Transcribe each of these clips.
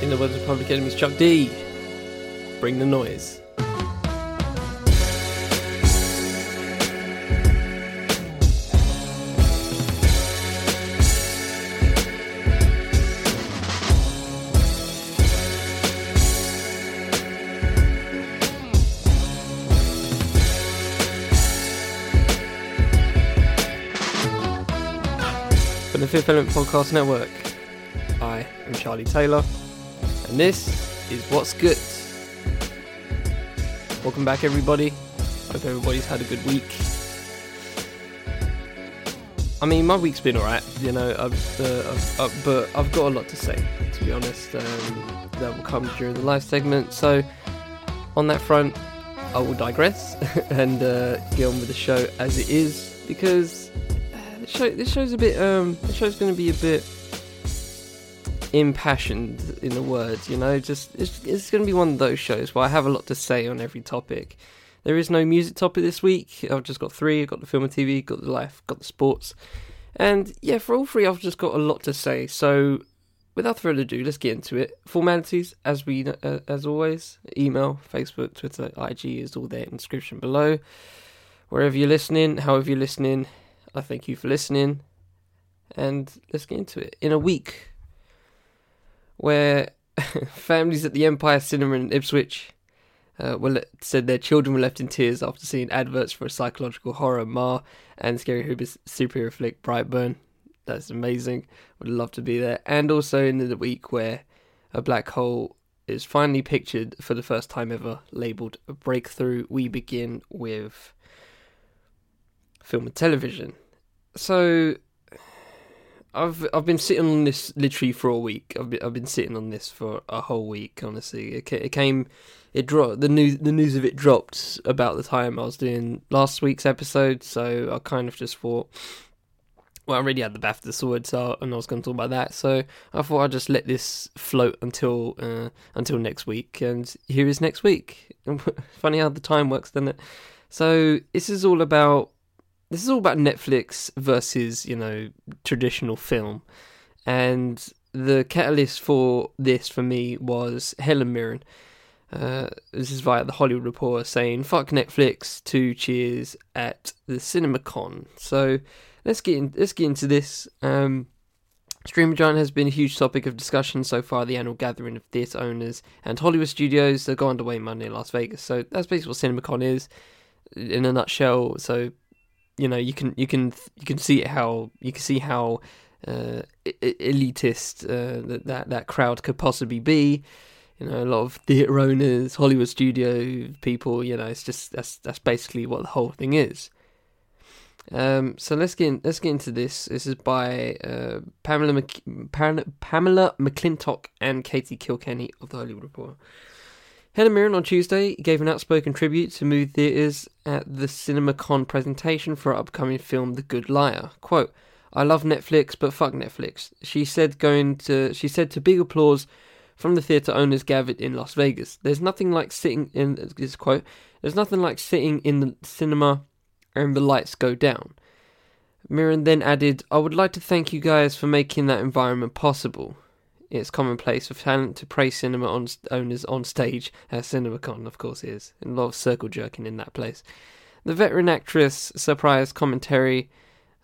In the words of Public Enemy's Chuck D, bring the noise. From the Fifth Element Podcast Network, I am Charlie Taylor, and this is What's Good. Welcome back, everybody. Hope everybody's had a good week. I mean, my week's been alright, you know, I've, uh, I've, uh, but I've got a lot to say, to be honest, um, that will come during the live segment. So, on that front, I will digress and uh, get on with the show as it is because uh, this show this show's a bit um the show's going to be a bit impassioned in the words, you know. Just it's it's going to be one of those shows where I have a lot to say on every topic. There is no music topic this week. I've just got three. I've got the film and TV, got the life, got the sports, and yeah, for all three, I've just got a lot to say. So, without further ado, let's get into it. Formalities, as we uh, as always, email, Facebook, Twitter, IG is all there in the description below. Wherever you're listening, however you're listening, I thank you for listening. And let's get into it. In a week where families at the Empire Cinema in Ipswich uh, were said their children were left in tears after seeing adverts for a psychological horror Ma and Scary Hooper's superhero flick Brightburn. That's amazing. Would love to be there. And also in the week where a black hole is finally pictured for the first time ever, labeled a breakthrough. We begin with film and television. So I've I've been sitting on this literally for a week. I've been, I've been sitting on this for a whole week. Honestly, it, it came, it dropped. The news the news of it dropped about the time I was doing last week's episode. So I kind of just thought, well, I already had the BAFTA sword, so and I was going to talk about that. So I thought I'd just let this float until uh, until next week. And here is next week. Funny how the time works, doesn't it? So this is all about this is all about Netflix versus you know traditional film, and the catalyst for this for me was Helen Mirren. Uh, this is via the Hollywood Reporter saying "fuck Netflix" two cheers at the CinemaCon. So let's get in, let's get into this. Um, Giant has been a huge topic of discussion so far. The annual gathering of theatre owners and Hollywood studios that go underway Monday in Las Vegas. So that's basically what CinemaCon is in a nutshell. So you know you can you can you can see how you can see how uh, elitist uh, that, that crowd could possibly be. You know, a lot of theatre owners, Hollywood studio people. You know, it's just that's that's basically what the whole thing is. Um, so let's get in, let's get into this. This is by uh, Pamela Mc, Pamela McClintock and Katie Kilkenny of the Hollywood Reporter. Helen Mirren on Tuesday gave an outspoken tribute to movie theatres at the CinemaCon presentation for her upcoming film The Good Liar. Quote, I love Netflix, but fuck Netflix. She said going to she said to big applause from the theatre owners gathered in Las Vegas. There's nothing like sitting in this quote, there's nothing like sitting in the cinema and the lights go down. Mirren then added, I would like to thank you guys for making that environment possible. It's commonplace for talent to praise cinema on owners on stage, as CinemaCon, of course, is. And a lot of circle jerking in that place. The veteran actress' surprise commentary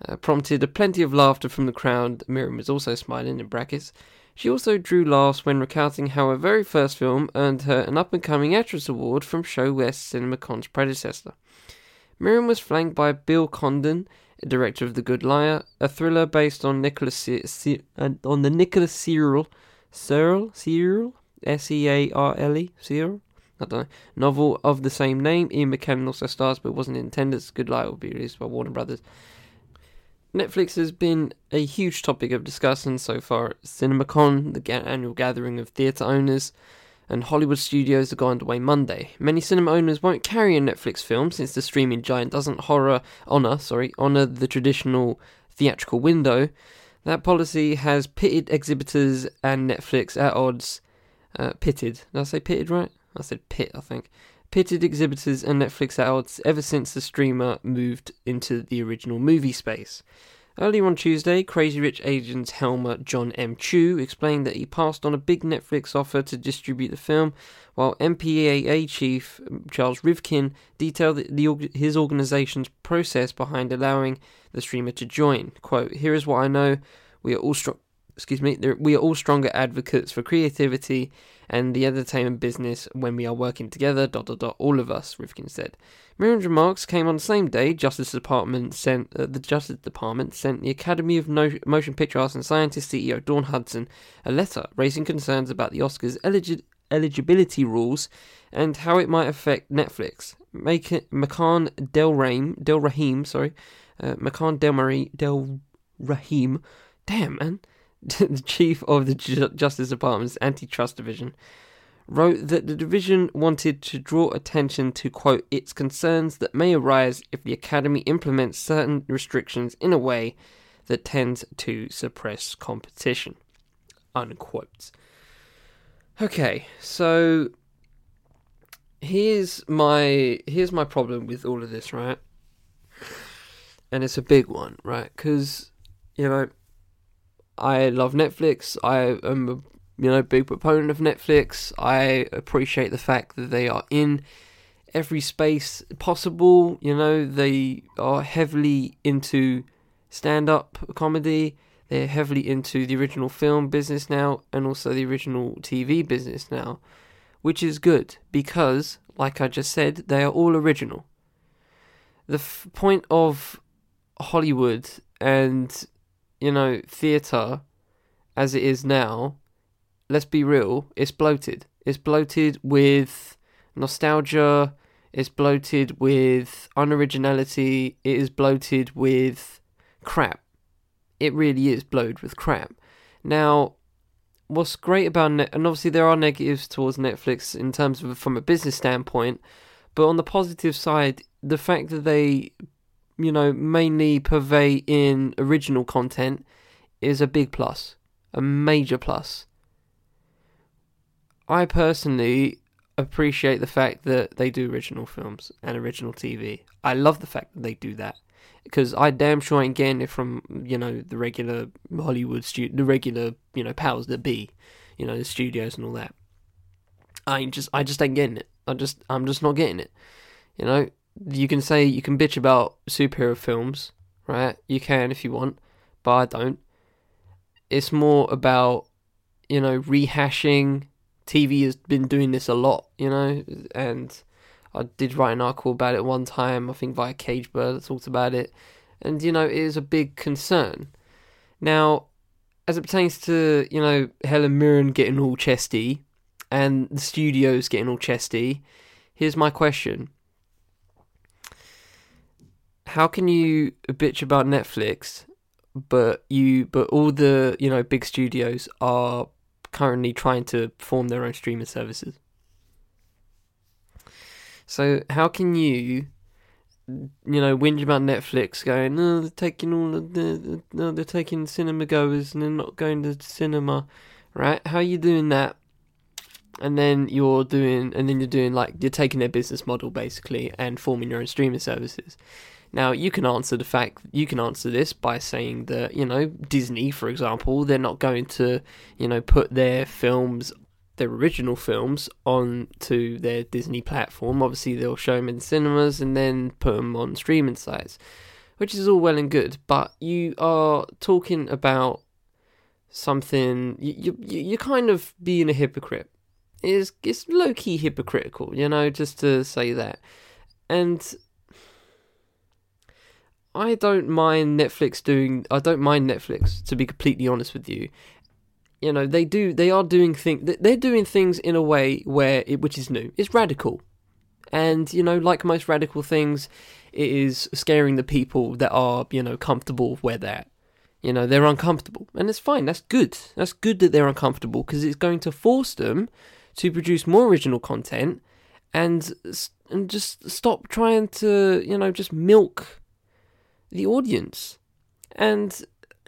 uh, prompted a plenty of laughter from the crowd. Mirren was also smiling in brackets. She also drew laughs when recounting how her very first film earned her an up and coming actress award from ShoWest CinemaCon's predecessor. Mirren was flanked by Bill Condon, director of The Good Liar, a thriller based on Nicholas C- C- uh, on the Nicholas Searle Searle Searle S E A R L E Searle I don't know novel of the same name. Ian McKellen also stars, but wasn't intended. The Good Liar will be released by Warner Brothers. Netflix has been a huge topic of discussion so far at CinemaCon, the ga- annual gathering of theatre owners and Hollywood studios are going underway Monday. Many cinema owners won't carry a Netflix film since the streaming giant doesn't horror honor, sorry, honor the traditional theatrical window. That policy has pitted exhibitors and Netflix at odds. Uh, pitted. Did I say pitted right? I said pit, I think. Pitted exhibitors and Netflix at odds ever since the streamer moved into the original movie space. Earlier on Tuesday, Crazy Rich Asians helmer John M. Chu explained that he passed on a big Netflix offer to distribute the film, while MPAA chief Charles Rivkin detailed the, his organization's process behind allowing the streamer to join. Quote, Here is what I know. We are all strong. Excuse me. We are all stronger advocates for creativity and the entertainment business when we are working together. Dot dot dot. All of us, Rivkin said. Mirren's remarks came on the same day. Justice Department sent uh, the Justice Department sent the Academy of no- Motion Picture Arts and Sciences CEO Dawn Hudson a letter raising concerns about the Oscars' eligi- eligibility rules and how it might affect Netflix. Make it, Makan Del Rahim, Del Rahim, sorry, uh, Makan Del Marie Del Rahim, damn man, the chief of the Justice Department's Antitrust Division wrote that the division wanted to draw attention to, quote, its concerns that may arise if the Academy implements certain restrictions in a way that tends to suppress competition, unquote. Okay, so here's my here's my problem with all of this, right? And it's a big one, right? Because you know, I love Netflix. I am you know, big proponent of Netflix. I appreciate the fact that they are in every space possible. You know, they are heavily into stand up comedy, they're heavily into the original film business now, and also the original TV business now, which is good because, like I just said, they are all original. The f- point of Hollywood and, you know, theatre as it is now let's be real, it's bloated. It's bloated with nostalgia, it's bloated with unoriginality, it is bloated with crap. It really is bloated with crap. Now, what's great about Net, and obviously there are negatives towards Netflix in terms of from a business standpoint, but on the positive side, the fact that they, you know, mainly purvey in original content is a big plus, a major plus. I personally appreciate the fact that they do original films and original TV. I love the fact that they do that because I damn sure ain't getting it from you know the regular Hollywood stu- the regular you know powers that be, you know the studios and all that. I just I just ain't getting it. I just I'm just not getting it. You know, you can say you can bitch about superhero films, right? You can if you want, but I don't. It's more about you know rehashing TV has been doing this a lot, you know, and I did write an article about it one time, I think via Cagebird, that talked about it, and you know, it is a big concern. Now, as it pertains to, you know, Helen Mirren getting all chesty and the studios getting all chesty, here's my question. How can you bitch about Netflix, but you, but all the you know big studios are currently trying to form their own streaming services. So how can you, you know, whinge about Netflix going, no, they're taking all of the, no, oh, they're taking cinema goers and they're not going to cinema, right? How are you doing that? And then you're doing, and then you're doing like you're taking their business model basically and forming your own streaming services. Now, you can answer the fact, you can answer this by saying that, you know, Disney, for example, they're not going to, you know, put their films, their original films, onto their Disney platform. Obviously, they'll show them in cinemas and then put them on streaming sites, which is all well and good. But you are talking about something, you, you, you're kind of being a hypocrite. It's, it's low key hypocritical, you know, just to say that. And I don't mind Netflix doing. I don't mind Netflix to be completely honest with you. You know they do. They are doing things. They're doing things in a way where it, which is new. It's radical, and you know, like most radical things, it is scaring the people that are you know comfortable where they're. You know they're uncomfortable, and it's fine. That's good. That's good that they're uncomfortable because it's going to force them to produce more original content, and and just stop trying to you know just milk the audience. And,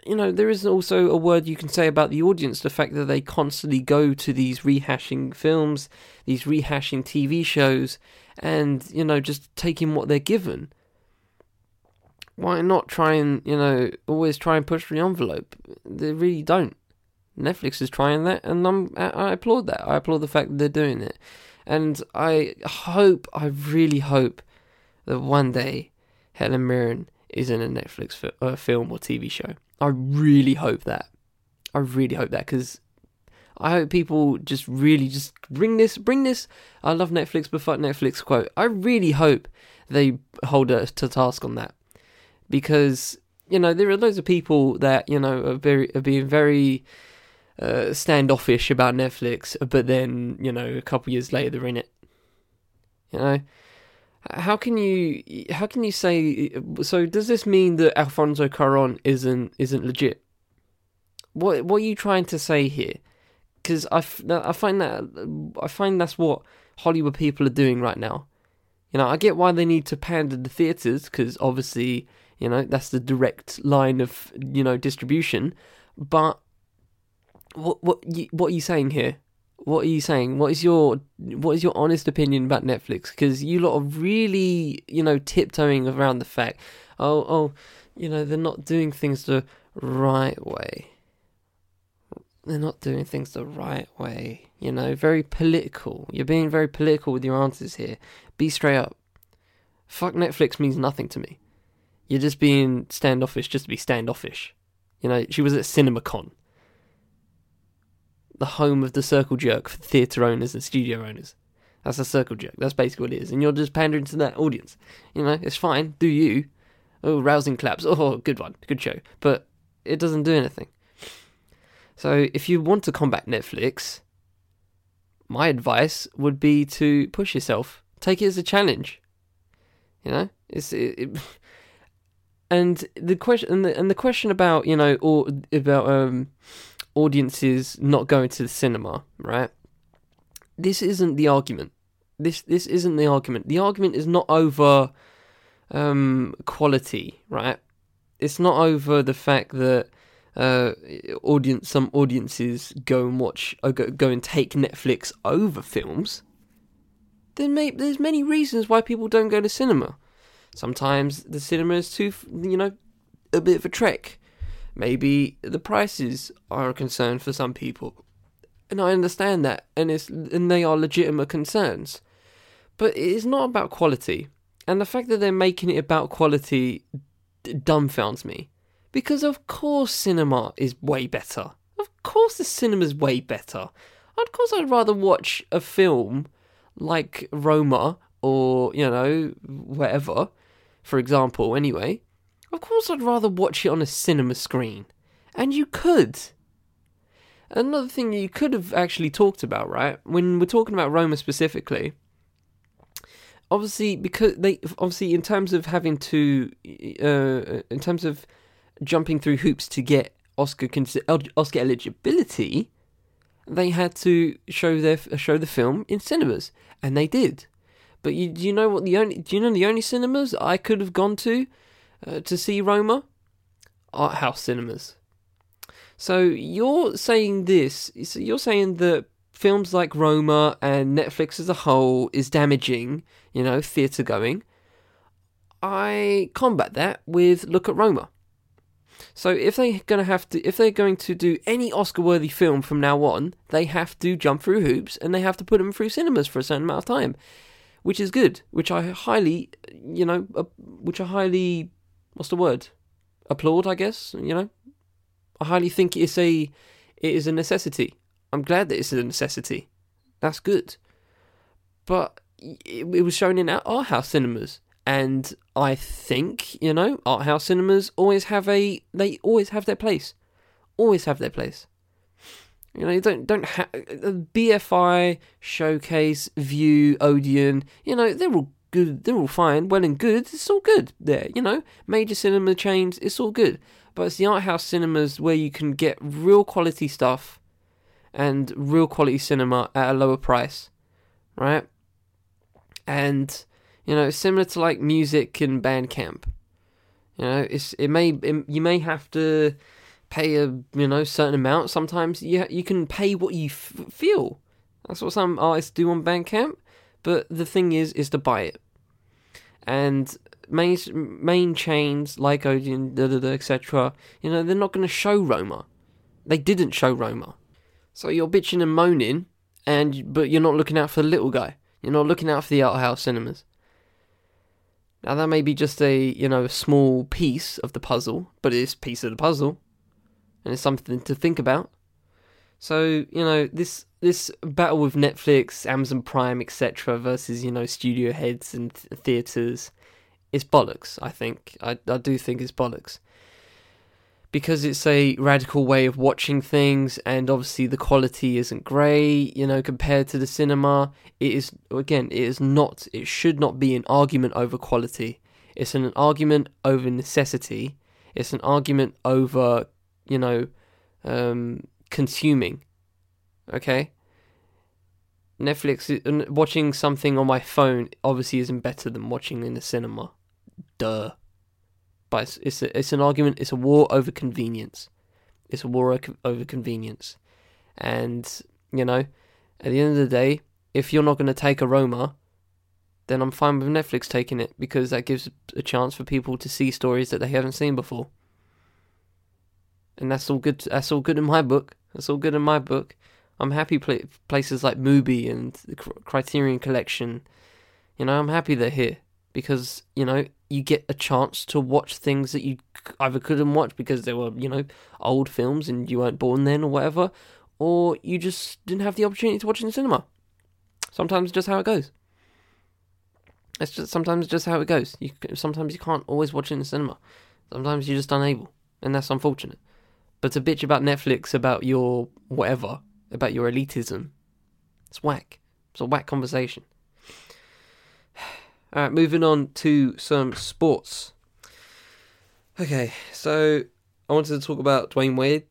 you know, there is also a word you can say about the audience the fact that they constantly go to these rehashing films, these rehashing TV shows, and, you know, just taking what they're given. why not try and you know always try and push the envelope? They really don't. Netflix is trying that, and I'm I applaud that. I applaud the fact that they're doing it, and I hope, I really hope that one day Helen Mirren is in a Netflix fi- uh, film or TV show. I really hope that. I really hope that because I hope people just really just bring this, bring this. I love Netflix, but fuck Netflix quote. I really hope they hold us to task on that because you know there are loads of people that you know are very are being very uh, standoffish about Netflix, but then you know a couple years later they're in it. You know, how can you how can you say? So does this mean that Alfonso Cuarón isn't isn't legit? What what are you trying to say here? Because I, I find that I find that's what Hollywood people are doing right now. You know, I get why they need to pander the theaters because obviously you know that's the direct line of you know distribution, but what what what are you saying here? What are you saying? What is your what is your honest opinion about Netflix? Because you lot are really you know tiptoeing around the fact, oh oh, you know they're not doing things the right way. They're not doing things the right way. You know, very political. You're being very political with your answers here. Be straight up. Fuck Netflix means nothing to me. You're just being standoffish just to be standoffish. You know, she was at CinemaCon the home of the circle jerk for theatre owners and studio owners. That's a circle jerk. That's basically what it is. And you're just pandering to that audience. You know, it's fine. Do you. Oh, rousing claps. Oh, good one. Good show. But it doesn't do anything. So if you want to combat Netflix, my advice would be to push yourself. Take it as a challenge. You know, it's it, it and the question and the, and the question about you know or about um audiences not going to the cinema, right? This isn't the argument. This this isn't the argument. The argument is not over um, quality, right? It's not over the fact that uh, audience some audiences go and watch uh, go, go and take Netflix over films. Then may, there's many reasons why people don't go to cinema. Sometimes the cinema is too, you know, a bit of a trek. Maybe the prices are a concern for some people. And I understand that, and it's and they are legitimate concerns. But it is not about quality. And the fact that they're making it about quality d- dumbfounds me. Because of course cinema is way better. Of course the cinema's way better. Of course I'd rather watch a film like Roma or, you know, whatever, for example, anyway, of course, I'd rather watch it on a cinema screen. And you could. Another thing you could have actually talked about, right? When we're talking about Roma specifically, obviously, because they, obviously, in terms of having to, uh, in terms of jumping through hoops to get Oscar Oscar eligibility, they had to show their show the film in cinemas, and they did. But you, do you know what the only do you know the only cinemas I could have gone to uh, to see Roma? Art house cinemas. So you're saying this, you're saying that films like Roma and Netflix as a whole is damaging, you know, theatre going. I combat that with look at Roma. So if they're gonna have to, if they're going to do any Oscar-worthy film from now on, they have to jump through hoops and they have to put them through cinemas for a certain amount of time, which is good. Which I highly, you know, uh, which I highly what's the word? Applaud, I guess. You know, I highly think it's a it is a necessity. I'm glad that it's a necessity. That's good. But it, was shown in art house cinemas, and I think you know art house cinemas always have a they always have their place, always have their place. You know, you don't don't have uh, BFI, Showcase, Vue, Odeon. You know, they're all good. They're all fine, well and good. It's all good there, you know. Major cinema chains, it's all good. But it's the art house cinemas where you can get real quality stuff and real quality cinema at a lower price, right? And you know, similar to like music and Bandcamp. You know, it's it may it, you may have to pay a you know certain amount. Sometimes you you can pay what you f- feel. That's what some artists do on Bandcamp. But the thing is, is to buy it. And main main chains like Odeon, etc. You know, they're not going to show Roma. They didn't show Roma. So you're bitching and moaning, and but you're not looking out for the little guy. You're not looking out for the art house cinemas. Now that may be just a you know a small piece of the puzzle, but it's piece of the puzzle, and it's something to think about. So you know this this battle with Netflix, Amazon Prime, etc. versus you know studio heads and th- theaters is bollocks. I think I I do think it's bollocks because it's a radical way of watching things, and obviously the quality isn't great. You know, compared to the cinema, it is again it is not. It should not be an argument over quality. It's an argument over necessity. It's an argument over you know. Um, consuming. Okay? Netflix, watching something on my phone obviously isn't better than watching in the cinema. Duh. But it's, it's, a, it's an argument, it's a war over convenience. It's a war over convenience. And, you know, at the end of the day, if you're not going to take a Roma, then I'm fine with Netflix taking it because that gives a chance for people to see stories that they haven't seen before and that's all good. That's all good in my book. That's all good in my book. I'm happy pl- places like Mubi and the Criterion Collection. You know, I'm happy they're here because you know you get a chance to watch things that you either couldn't watch because they were you know old films and you weren't born then or whatever, or you just didn't have the opportunity to watch in the cinema. Sometimes just how it goes. It's just sometimes just how it goes. You sometimes you can't always watch in the cinema. Sometimes you're just unable, and that's unfortunate. But to bitch about Netflix, about your whatever, about your elitism, it's whack. It's a whack conversation. Alright, moving on to some sports. Okay, so I wanted to talk about Dwyane Wade.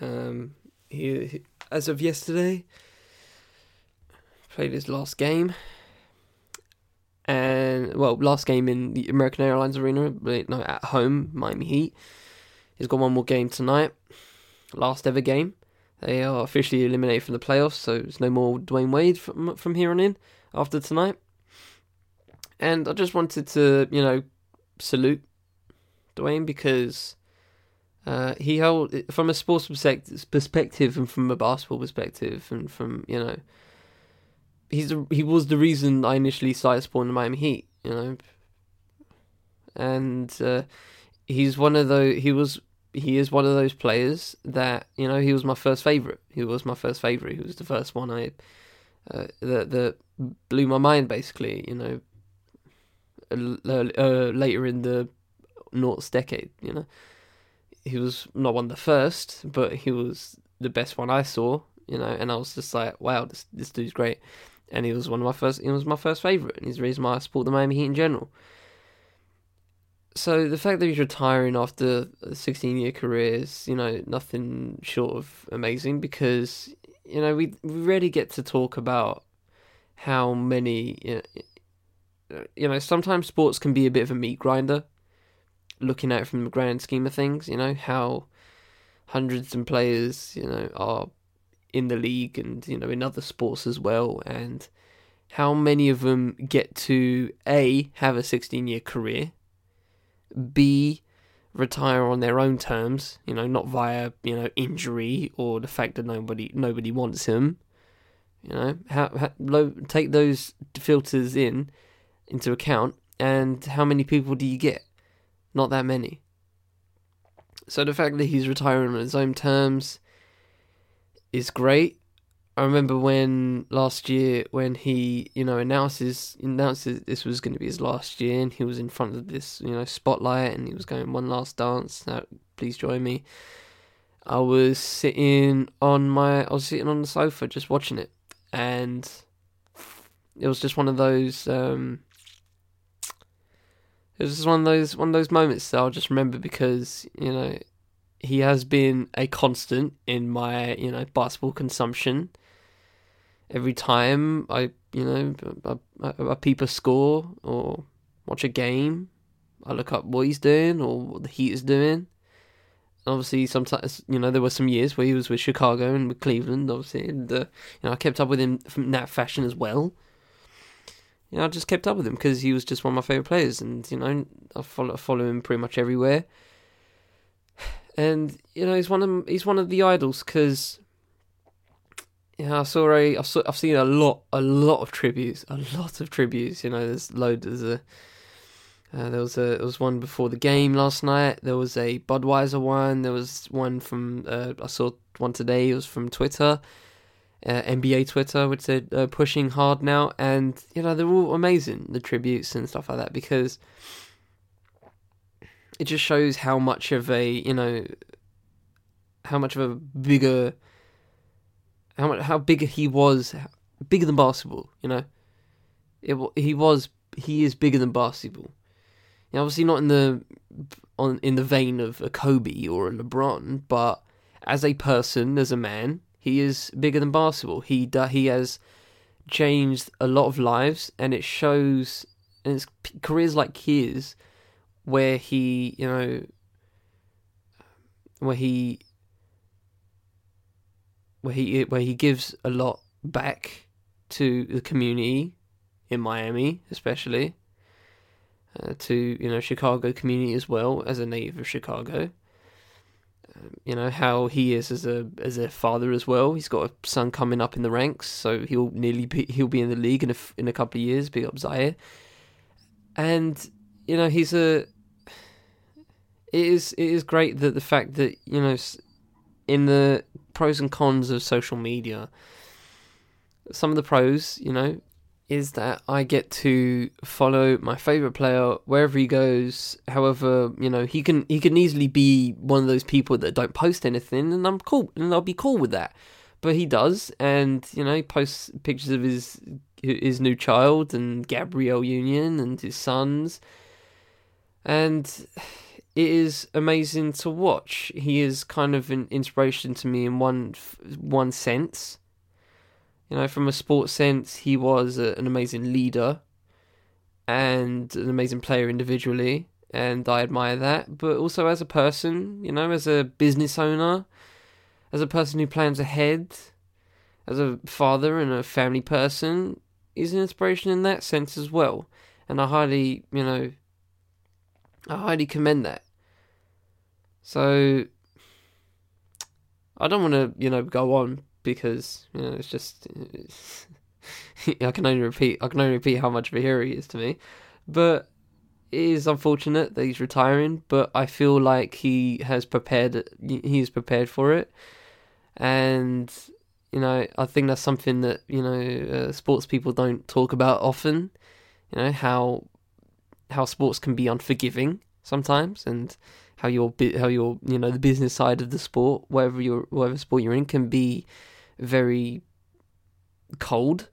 Um, he, he, as of yesterday, played his last game. And, well, last game in the American Airlines Arena, no, at home, Miami Heat. He's got one more game tonight, last ever game. They are officially eliminated from the playoffs, so there's no more Dwyane Wade from from here on in after tonight. And I just wanted to, you know, salute Dwyane because uh, he held from a sports perspective and from a basketball perspective and from you know he's a, he was the reason I initially started supporting the Miami Heat, you know, and uh, he's one of those. He was he is one of those players that you know he was my first favorite. He was my first favorite. He was the first one I uh, that that blew my mind. Basically, you know, uh, later in the North's decade, you know, he was not one of the first, but he was the best one I saw. You know, and I was just like, wow, this this dude's great. And he was one of my first. He was my first favorite, and he's the reason why I support the Miami Heat in general so the fact that he's retiring after a 16 year career is, you know, nothing short of amazing because, you know, we, rarely get to talk about how many, you know, you know, sometimes sports can be a bit of a meat grinder, looking at it from the grand scheme of things, you know, how hundreds of players, you know, are in the league and, you know, in other sports as well, and how many of them get to A, have a 16 year career B, retire on their own terms, you know, not via, you know, injury or the fact that nobody nobody wants him. You know, how, how take those filters in into account and how many people do you get? Not that many. So the fact that he's retiring on his own terms is great. I remember when last year when he, you know, announces announces this was going to be his last year, and he was in front of this, you know, spotlight, and he was going one last dance. Now, please join me. I was sitting on my, I was sitting on the sofa just watching it, and it was just one of those. Um, it was just one of those one of those moments that I'll just remember because you know he has been a constant in my you know basketball consumption every time I, you know, I, I, I peep a score or watch a game, I look up what he's doing or what the Heat is doing. Obviously, sometimes you know there were some years where he was with Chicago and with Cleveland, obviously, and uh, you know I kept up with him from that fashion as well. you know, I just kept up with him because he was just one of my favorite players, and you know, I follow follow him pretty much everywhere. And you know, he's one of he's one of the idols because yeah, I saw a I saw, I've seen a lot a lot of tributes, a lot of tributes. You know, there's loads. There's a uh, there was a there was one before the game last night. There was a Budweiser one. There was one from uh, I saw one today. It was from Twitter, uh, NBA Twitter, which said uh, pushing hard now, and you know they're all amazing. The tributes and stuff like that because it just shows how much of a you know how much of a bigger how much how big he was bigger than basketball. You know, it he was he is bigger than basketball you know, obviously not in the on in the vein of a Kobe or a LeBron, but as a person, as a man, he is bigger than basketball. He he has changed a lot of lives, and it shows. in his careers like his, where he, you know, where he, where he, where he gives a lot back to the community in Miami, especially uh, to you know Chicago community as well as a native of Chicago. Um, you know how he is as a as a father as well. He's got a son coming up in the ranks, so he'll nearly be he'll be in the league in a in a couple of years. Big up Zaire, and you know he's a. It is it is great that the fact that you know in the pros and cons of social media, some of the pros, you know, is that I get to follow my favorite player wherever he goes. However, you know he can he can easily be one of those people that don't post anything, and I'm cool, and I'll be cool with that. But he does, and you know he posts pictures of his his new child and Gabrielle Union and his sons, and it is amazing to watch. He is kind of an inspiration to me in one one sense you know, from a sports sense, he was a, an amazing leader and an amazing player individually, and I admire that. But also as a person, you know, as a business owner, as a person who plans ahead, as a father and a family person, he's an inspiration in that sense as well. And I highly, you know, I highly commend that. So I don't want to, you know, go on because you know it's just it's, I can only repeat I can only repeat how much of a hero he is to me, but it is unfortunate that he's retiring. But I feel like he has prepared he is prepared for it, and you know I think that's something that you know uh, sports people don't talk about often. You know how how sports can be unforgiving sometimes, and how your how your you know the business side of the sport, whatever your whatever sport you're in, can be very cold,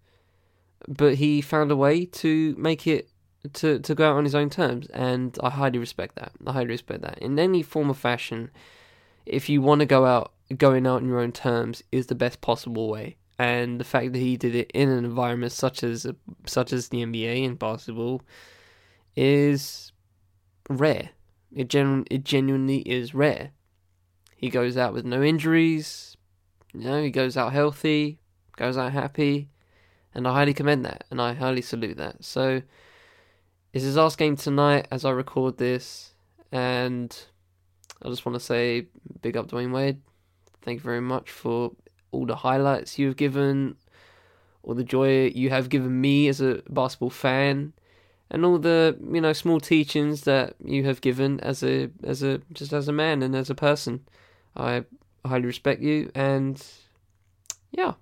but he found a way to make it to to go out on his own terms, and I highly respect that. I highly respect that. In any form of fashion, if you want to go out, going out on your own terms is the best possible way. And the fact that he did it in an environment such as such as the NBA and basketball is rare. It gen it genuinely is rare. He goes out with no injuries. You know, he goes out healthy, goes out happy, and I highly commend that, and I highly salute that. So, it's his last game tonight as I record this, and I just want to say big up Dwyane Wade. Thank you very much for all the highlights you've given, all the joy you have given me as a basketball fan, and all the you know small teachings that you have given as a as a just as a man and as a person. I highly respect you, and yeah,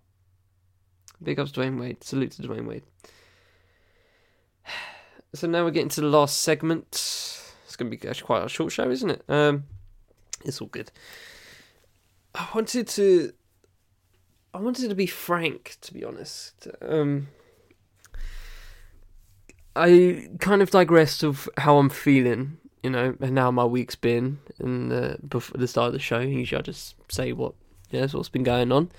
big ups Dwyane Wade. Salute to Dwyane Wade. So now we're getting to the last segment. It's going to be quite a short show, isn't it? Um, it's all good. I wanted to, I wanted to be frank, to be honest. Um, I kind of digressed of how I'm feeling you know, and how my week's been. And uh, before the start of the show, usually I just say what, yeah, what's been going on.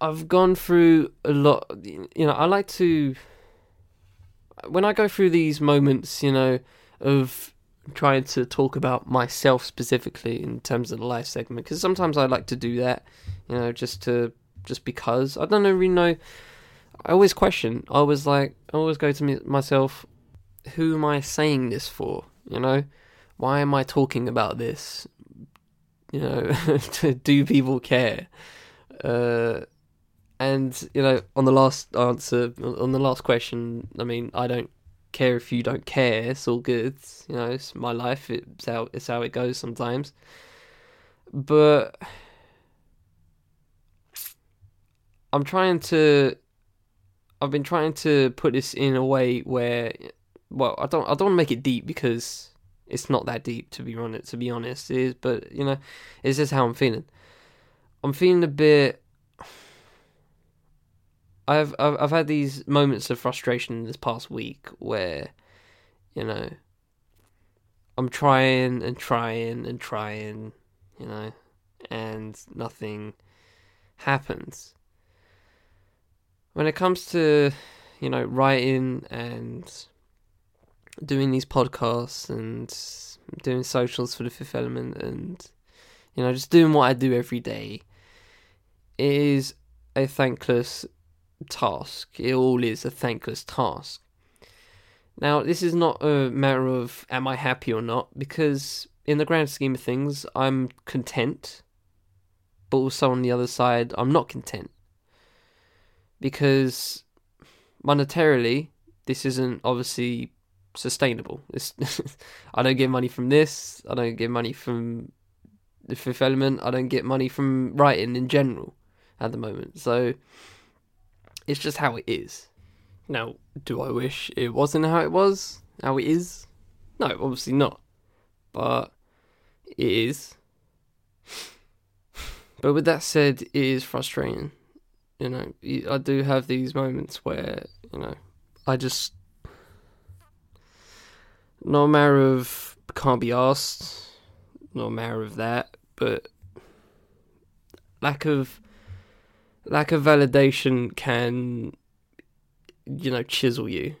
I've gone through a lot. You know, I like to when I go through these moments, you know, of trying to talk about myself specifically in terms of the live segment, because sometimes I like to do that, you know, just to just because I don't really know. I always question. I was like, I always go to myself, who am I saying this for? You know, why am I talking about this? You know, do people care? Uh, and you know, on the last answer, on the last question, I mean, I don't care if you don't care. It's all good. You know, it's my life. It's how it's how it goes sometimes. But I'm trying to. I've been trying to put this in a way where, well, I don't. I don't want to make it deep because it's not that deep to be honest. To be honest, it is. But you know, it's just how I'm feeling. I'm feeling a bit I've, I've I've had these moments of frustration this past week where, you know, I'm trying and trying and trying, you know, and nothing happens. When it comes to, you know, writing and doing these podcasts and doing socials for the fifth element and, you know, just doing what I do every day, it is a thankless task. It all is a thankless task. Now, this is not a matter of am I happy or not, because in the grand scheme of things, I'm content, but also on the other side, I'm not content. Because monetarily, this isn't obviously sustainable. It's, I don't get money from this, I don't get money from the fifth element, I don't get money from writing in general at the moment. So, it's just how it is. Now, do I wish it wasn't how it was? How it is? No, obviously not. But it is. But with that said, it is frustrating. You know, I do have these moments where, you know, I just. No matter of can't be asked, no matter of that, but lack of lack of validation can, you know, chisel you.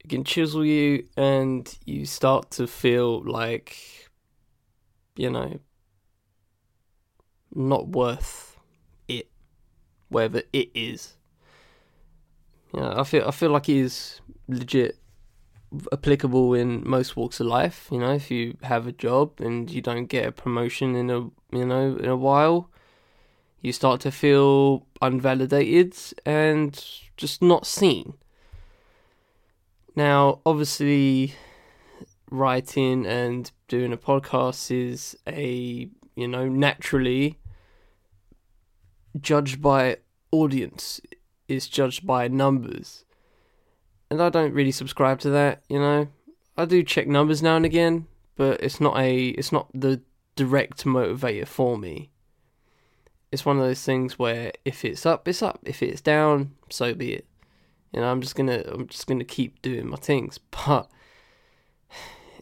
It can chisel you, and you start to feel like, you know, not worth whatever it is. Know, I feel I feel like it is legit applicable in most walks of life. You know, if you have a job and you don't get a promotion in a you know in a while, you start to feel unvalidated and just not seen. Now, obviously, writing and doing a podcast is a, you know, naturally judged by audience, is judged by numbers. And I don't really subscribe to that, you know. I do check numbers now and again, but it's not a it's not the direct motivator for me it's one of those things where if it's up, it's up. If it's down, so be it. You know, I'm just gonna I'm just gonna keep doing my things. But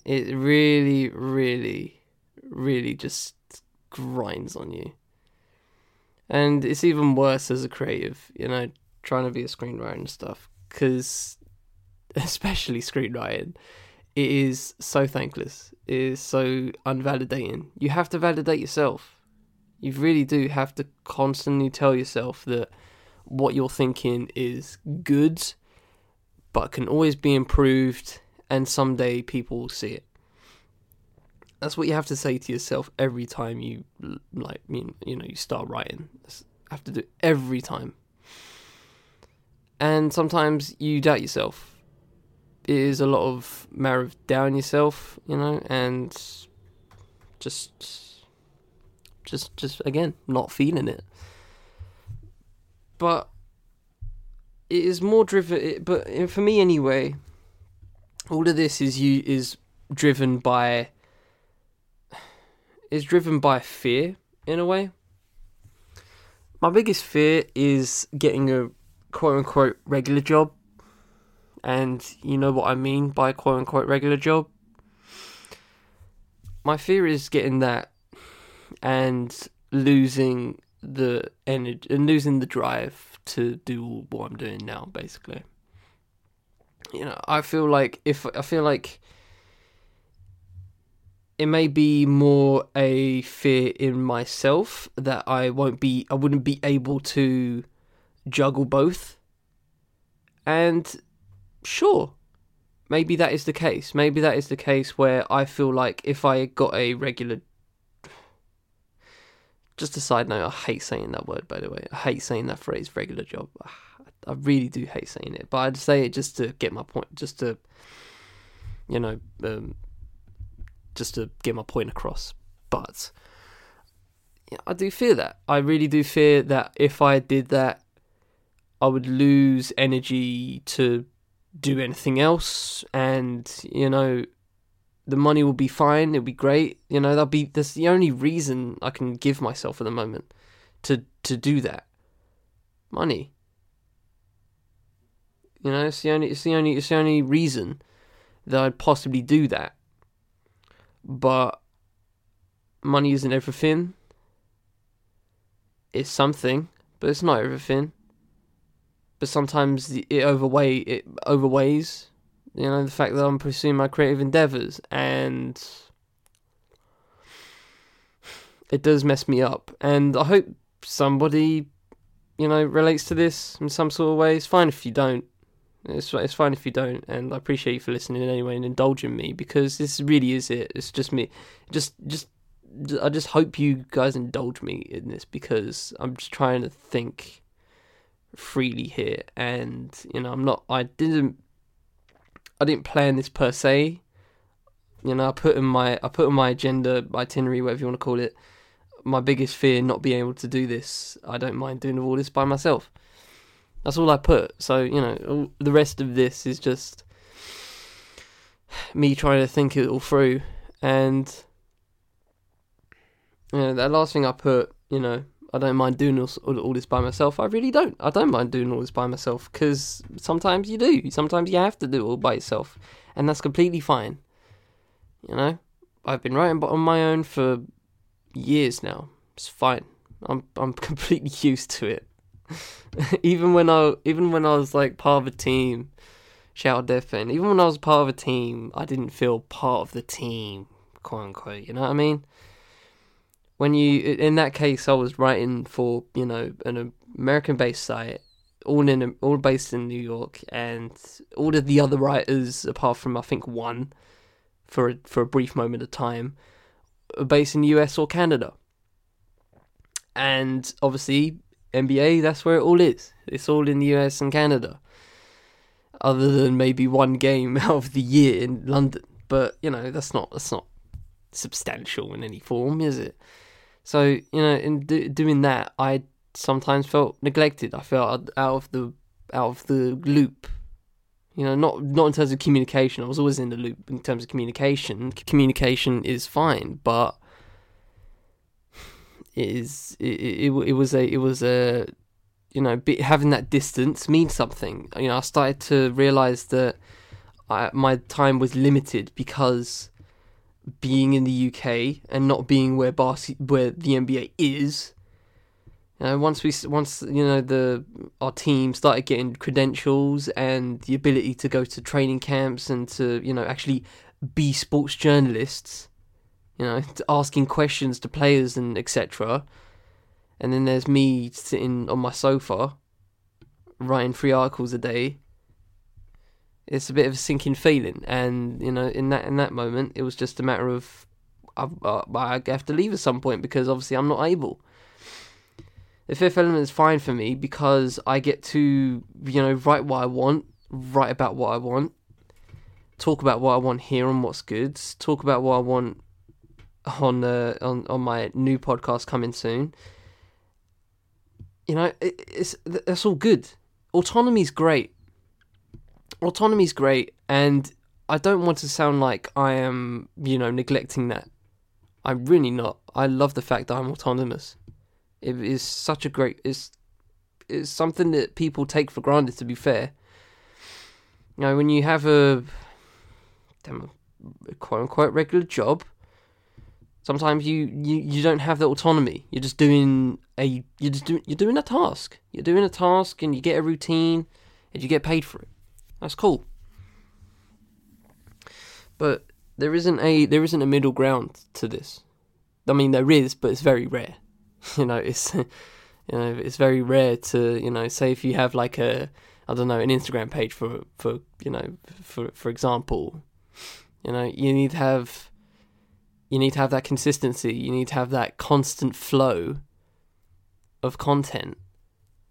it really, really, really just grinds on you. And it's even worse as a creative, you know, trying to be a screenwriter and stuff. Because, especially screenwriting, it is so thankless. It is so unvalidating. You have to validate yourself you really do have to constantly tell yourself that what you're thinking is good, but can always be improved, and someday people will see it. That's what you have to say to yourself every time you like you, you know you start writing. Have to do every time. And sometimes you doubt yourself. It is a lot of matter of doubting yourself, you know, and just just just again not feeling it. But it is more driven. But eh, for me anyway, all of this is you is driven by is driven by fear in a way. My biggest fear is getting a quote unquote regular job. And you know what I mean by quote unquote regular job? My fear is getting that and losing the energy and losing the drive to do what I'm doing now, basically. You know, I feel like if I feel like it may be more a fear in myself that I won't be, I wouldn't be able to juggle both And sure, maybe that is the case. Maybe that is the case where I feel like if I got a regular. Just a side note, I hate saying that word, by the way. I hate saying that phrase, regular job. I really do hate saying it, but I'd say it just to get my point, just to, you know, um, just to get my point across. But yeah, I do fear that. I really do fear that if I did that, I would lose energy to do anything else, and you know, the money will be fine. It'll be great. You know, that'll be that's the only reason I can give myself at the moment to to do that. Money. You know, it's the only it's the only it's the only reason that I'd possibly do that. But money isn't everything. It's something, but it's not everything. But sometimes it overweigh it overweighs, you know, the fact that I'm pursuing my creative endeavors and it does mess me up. And I hope somebody, you know, relates to this in some sort of way. It's fine if you don't. It's it's fine if you don't, and I appreciate you for listening anyway and indulging me because this really is it. It's just me. Just just I just hope you guys indulge me in this because I'm just trying to think freely here, and you know I'm not. I didn't. I didn't plan this per se. You know, I put in my I put in my agenda itinerary, whatever you want to call it. My biggest fear not being able to do this. I don't mind doing all this by myself. That's all I put. So, you know, the rest of this is just me trying to think it all through. And, you know, that last thing I put, you know, I don't mind doing all, all this by myself. I really don't. I don't mind doing all this by myself because sometimes you do. Sometimes you have to do it all by yourself. And that's completely fine. You know, I've been writing on my own for years now. It's fine. I'm I'm completely used to it. even when I even when I was like part of a team, shout out Def Pen, even when I was part of a team, I didn't feel part of the team, quote unquote. You know what I mean? When you in that case, I was writing for you know an American-based site, all in all based in New York, and all of the other writers, apart from I think one, for a, for a brief moment of time, are based in the US or Canada. And obviously, NBA, that's where it all is. It's all in the US and Canada. Other than maybe one game out of the year in London. But, you know, that's not that's not substantial in any form, is it? So, you know, in do, doing that, I sometimes felt neglected. I felt out of the out of the loop. You know, not not in terms of communication. I was always in the loop in terms of communication. Communication is fine, but it is it, it, it was a it was a you know having that distance means something. You know, I started to realize that I, my time was limited because being in the UK and not being where Bar- where the NBA is. You know, once we once you know the our team started getting credentials and the ability to go to training camps and to you know actually be sports journalists you know, asking questions to players and etc. And then there's me sitting on my sofa writing three articles a day. It's a bit of a sinking feeling, and you know, in that in that moment, it was just a matter of I, uh, I have to leave at some point because obviously I'm not able. The fifth element is fine for me because I get to you know write what I want, write about what I want, talk about what I want here and what's good, talk about what I want on uh, on on my new podcast coming soon. You know, it, it's that's all good. Autonomy is great. Autonomy is great, and I don't want to sound like I am, you know, neglecting that. I'm really not. I love the fact that I'm autonomous. It is such a great. It's it's something that people take for granted. To be fair, you know, when you have a, a quote unquote regular job, Sometimes you, you, you don't have the autonomy. You're just doing a you're just doing you're doing a task. You're doing a task and you get a routine and you get paid for it. That's cool. But there isn't a there isn't a middle ground to this. I mean there is, but it's very rare. You know, it's you know, it's very rare to, you know, say if you have like a I don't know, an Instagram page for for you know for for example. You know, you need to have you need to have that consistency. You need to have that constant flow of content.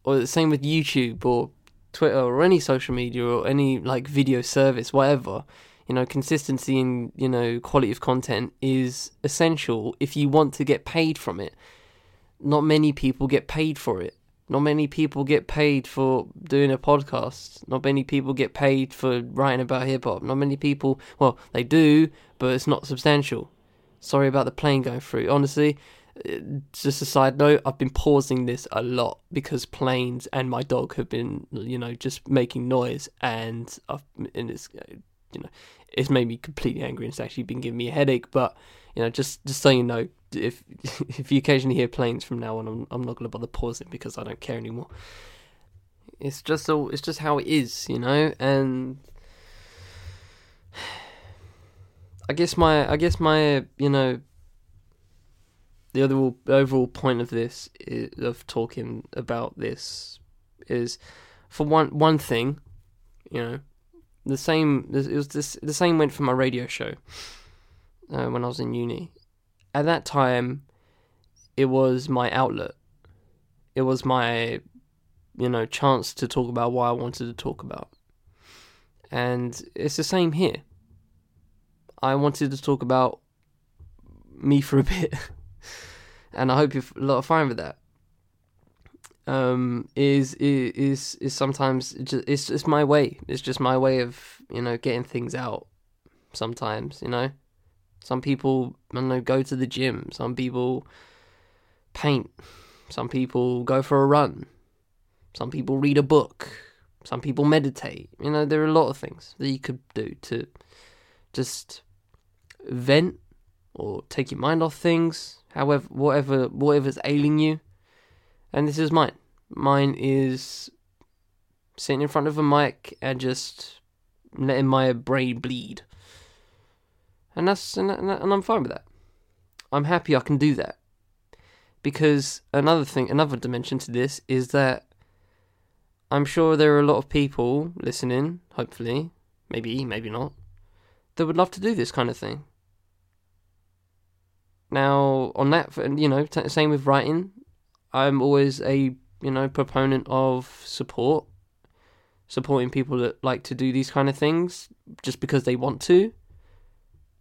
Or the same with YouTube or Twitter or any social media or any like video service, whatever. You know, consistency and you know quality of content is essential if you want to get paid from it. Not many people get paid for it. Not many people get paid for doing a podcast. Not many people get paid for writing about hip hop. Not many people, well, they do, but it's not substantial. Sorry about the plane going through. Honestly, uh, just a side note, I've been pausing this a lot because planes and my dog have been, you know, just making noise, and I've and it's, uh, you know, it's made me completely angry. and It's actually been giving me a headache. But you know, just just so you know, if if you occasionally hear planes from now on, I'm I'm not gonna bother pausing because I don't care anymore. It's just all, it's just how it is, you know, and I guess my I guess my you know the overall overall point of this is, of talking about this is for one one thing, you know, the same it was this the same went for my radio show uh, when I was in uni. At that time, it was my outlet. It was my you know chance to talk about what I wanted to talk about, and it's the same here. I wanted to talk about me for a bit. and I hope you're a lot of fine with that. Um, is is is sometimes just, it's it's my way. It's just my way of you know getting things out. Sometimes you know, some people I know go to the gym. Some people paint. Some people go for a run. Some people read a book. Some people meditate. You know, there are a lot of things that you could do to just vent or take your mind off things however, whatever, whatever's ailing you. And this is mine. Mine is sitting in front of a mic and just letting my brain bleed. And that's and, and I'm fine with that. I'm happy I can do that. Because another thing, another dimension to this is that I'm sure there are a lot of people listening, hopefully, maybe, maybe not, that would love to do this kind of thing. Now, on that, you know, t- same with writing. I'm always a you know proponent of support, supporting people that like to do these kind of things just because they want to,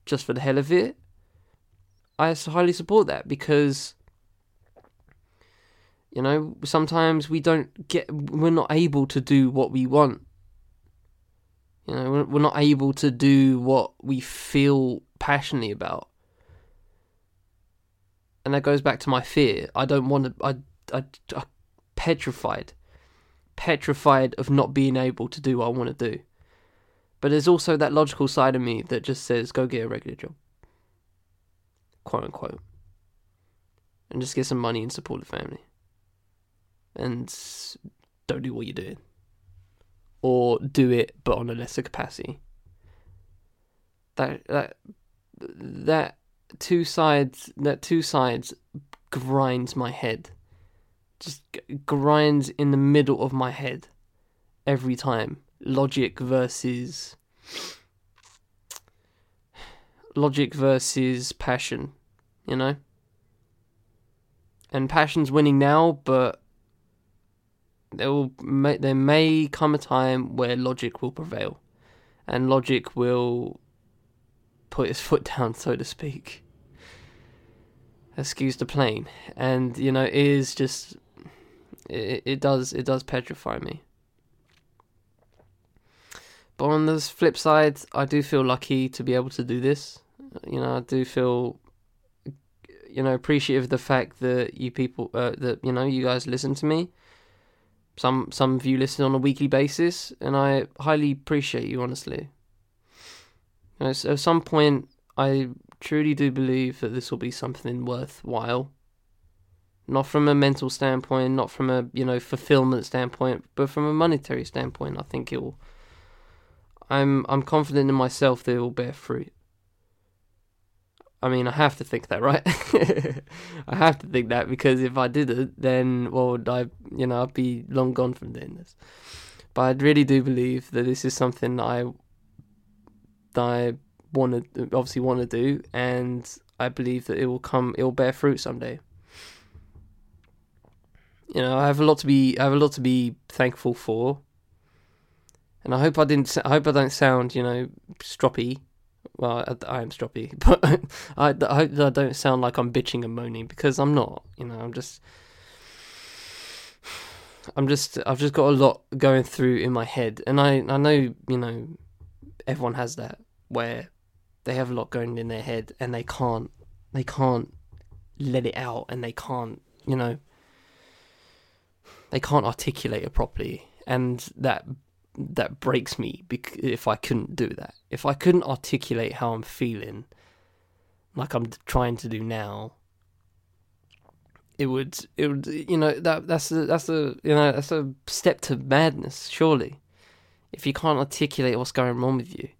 just for the hell of it. I highly support that because you know sometimes we don't get we're not able to do what we want you know we're not able to do what we feel passionately about and that goes back to my fear. I don't want to. I, I, I petrified, petrified of not being able to do what I want to do. But there's also that logical side of me that just says, "Go get a regular job," quote unquote, and just get some money and support the family, and don't do what you're doing, or do it but on a lesser capacity. That that that two sides that two sides grinds my head. Just grinds in the middle of my head every time. Logic versus logic versus passion you know? And passion's winning now but there will may, there may come a time where logic will prevail. And logic will put his foot down so to speak excuse the plane, and you know it is just it, it does it does petrify me. But on the flip side, I do feel lucky to be able to do this. You know, I do feel you know appreciative of the fact that you people uh, that you know you guys listen to me. Some some of you listen on a weekly basis, and I highly appreciate you. Honestly, you know, so at some point, I truly do believe that this will be something worthwhile. Not from a mental standpoint, not from a you know fulfillment standpoint, but from a monetary standpoint. I think it will. I'm I'm confident in myself that it will bear fruit. I mean, I have to think that, right? I have to think that because if I didn't, then well, I you know I'd be long gone from doing this. But I really do believe that this is something I that I want to obviously want to do, and I believe that it will come, it will bear fruit someday. You know, I have a lot to be, I have a lot to be thankful for, and I hope I didn't, I hope I don't sound, you know, stroppy. Well, I, I am stroppy, but I, I hope that I don't sound like I'm bitching and moaning because I'm not. You know, I'm just. I'm just I've just got a lot going through in my head and I I know you know everyone has that where they have a lot going in their head and they can't they can't let it out and they can't you know they can't articulate it properly. And that that breaks me if I couldn't do that. If I couldn't articulate how I'm feeling like I'm trying to do now it would it would you know that that's a, that's a you know that's a step to madness surely. If you can't articulate what's going on with you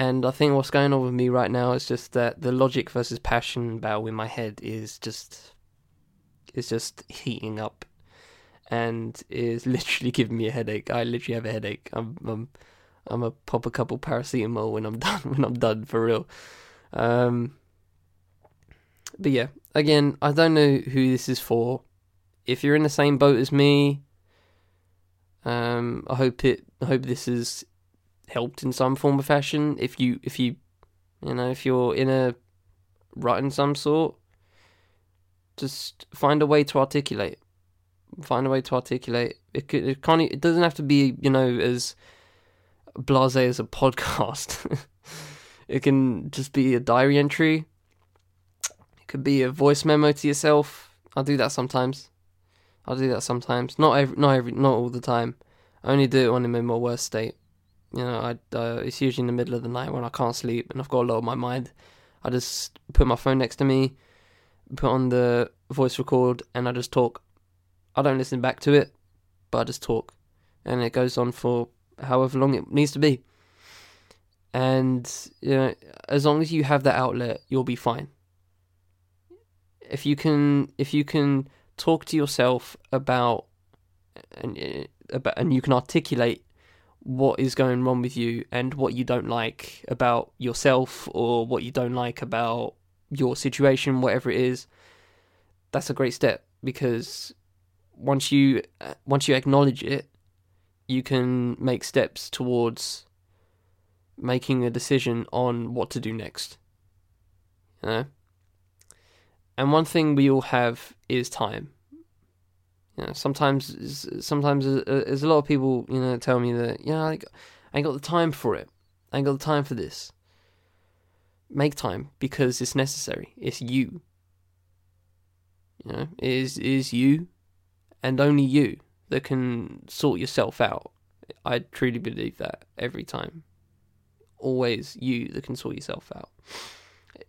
and I think what's going on with me right now is just that the logic versus passion battle in my head is just is just heating up and is literally giving me a headache. I literally have a headache. I'm I'm I'm a pop a couple paracetamol when I'm done when I'm done for real. Um but yeah, again, I don't know who this is for. If you're in the same boat as me, um, I hope it. I hope this is helped in some form or fashion. If you if you you know if you're in a rut in some sort, just find a way to articulate. Find a way to articulate. It could, it can't. It doesn't have to be you know as blasé as a podcast. it can just be a diary entry. It could be a voice memo to yourself. I'll do that sometimes. I'll do that sometimes. Not every, not every, not all the time. I only do it when I'm in my worst state. You know, I uh, it's usually in the middle of the night when I can't sleep and I've got a lot on my mind. I just put my phone next to me, put on the voice record, and I just talk. I don't listen back to it, but I just talk, and it goes on for however long it needs to be. And you know, as long as you have that outlet, you'll be fine. If you can, if you can talk to yourself about, and uh, about, and you can articulate what is going wrong with you and what you don't like about yourself or what you don't like about your situation, whatever it is, that's a great step because once you once you acknowledge it, you can make steps towards making a decision on what to do next. You know? And one thing we all have is time. You know, sometimes, sometimes there's a lot of people, you know, tell me that, you know, I ain't got the time for it. I ain't got the time for this. Make time because it's necessary. It's you. You know, it is is you, and only you that can sort yourself out. I truly believe that every time. Always you that can sort yourself out.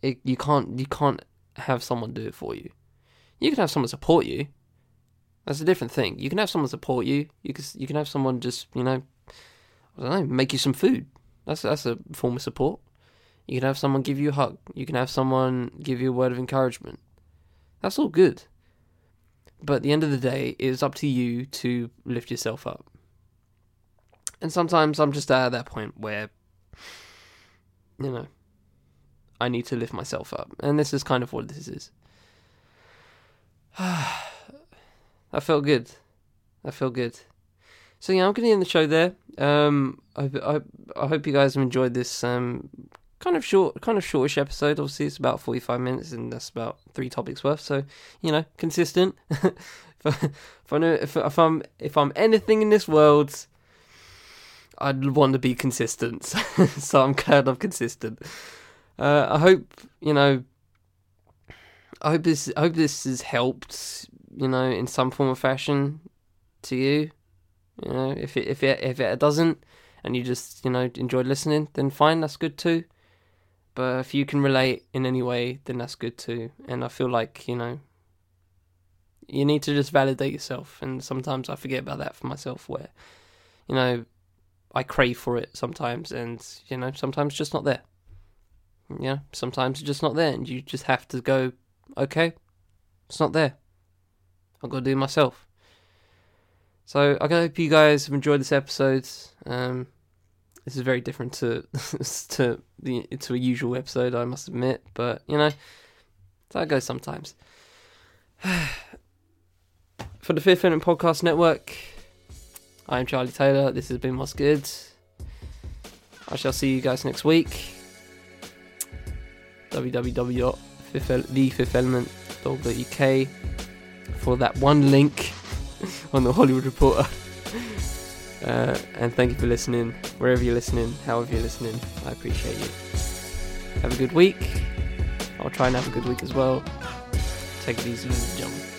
It, you can't you can't have someone do it for you. You can have someone support you, that's a different thing. You can have someone support you. You can you can have someone just you know, I don't know, make you some food. That's that's a form of support. You can have someone give you a hug. You can have someone give you a word of encouragement. That's all good. But at the end of the day, it is up to you to lift yourself up. And sometimes I'm just at that point where, you know, I need to lift myself up. And this is kind of what this is. Ah. I felt good. I felt good. So yeah, I'm going to end the show there. Um, I, I, I hope you guys have enjoyed this um, kind of short, kind of shortish episode. Obviously, it's about 45 minutes, and that's about three topics worth. So you know, consistent. if, if I know if, if I'm if I'm anything in this world, I'd want to be consistent. so I'm glad I'm consistent. Uh, I hope you know. I hope this. I hope this has helped you know, in some form or fashion to you. You know, if it if it if it doesn't, and you just you know enjoyed listening, then fine, that's good too. But if you can relate in any way, then that's good too. And I feel like you know, you need to just validate yourself. And sometimes I forget about that for myself, where you know, I crave for it sometimes, and you know, sometimes just not there. Yeah, sometimes it's just not there, and you just have to go, okay, it's not there. I've got to do myself. So I hope you guys have enjoyed this episode. Um, this is very different to to the to a usual episode, I must admit, but you know, that goes sometimes. For the Fifth Element Podcast Network, I am Charlie Taylor. This has been What's Good. I shall see you guys next week. www.thefifthelement.uk for that one link on the Hollywood Reporter. Uh, and thank you for listening, wherever you're listening, however you're listening. I appreciate you. Have a good week. I'll try and have a good week as well. Take it easy, gentlemen.